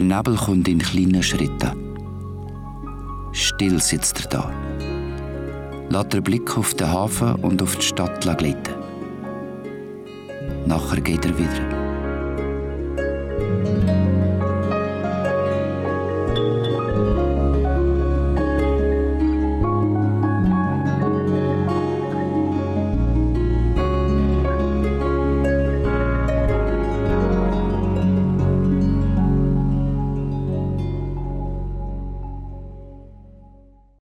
Der Nebel kommt in kleinen Schritten. Still sitzt er da. Lässt den Blick auf den Hafen und auf die Stadt gleiten. Nachher geht er wieder.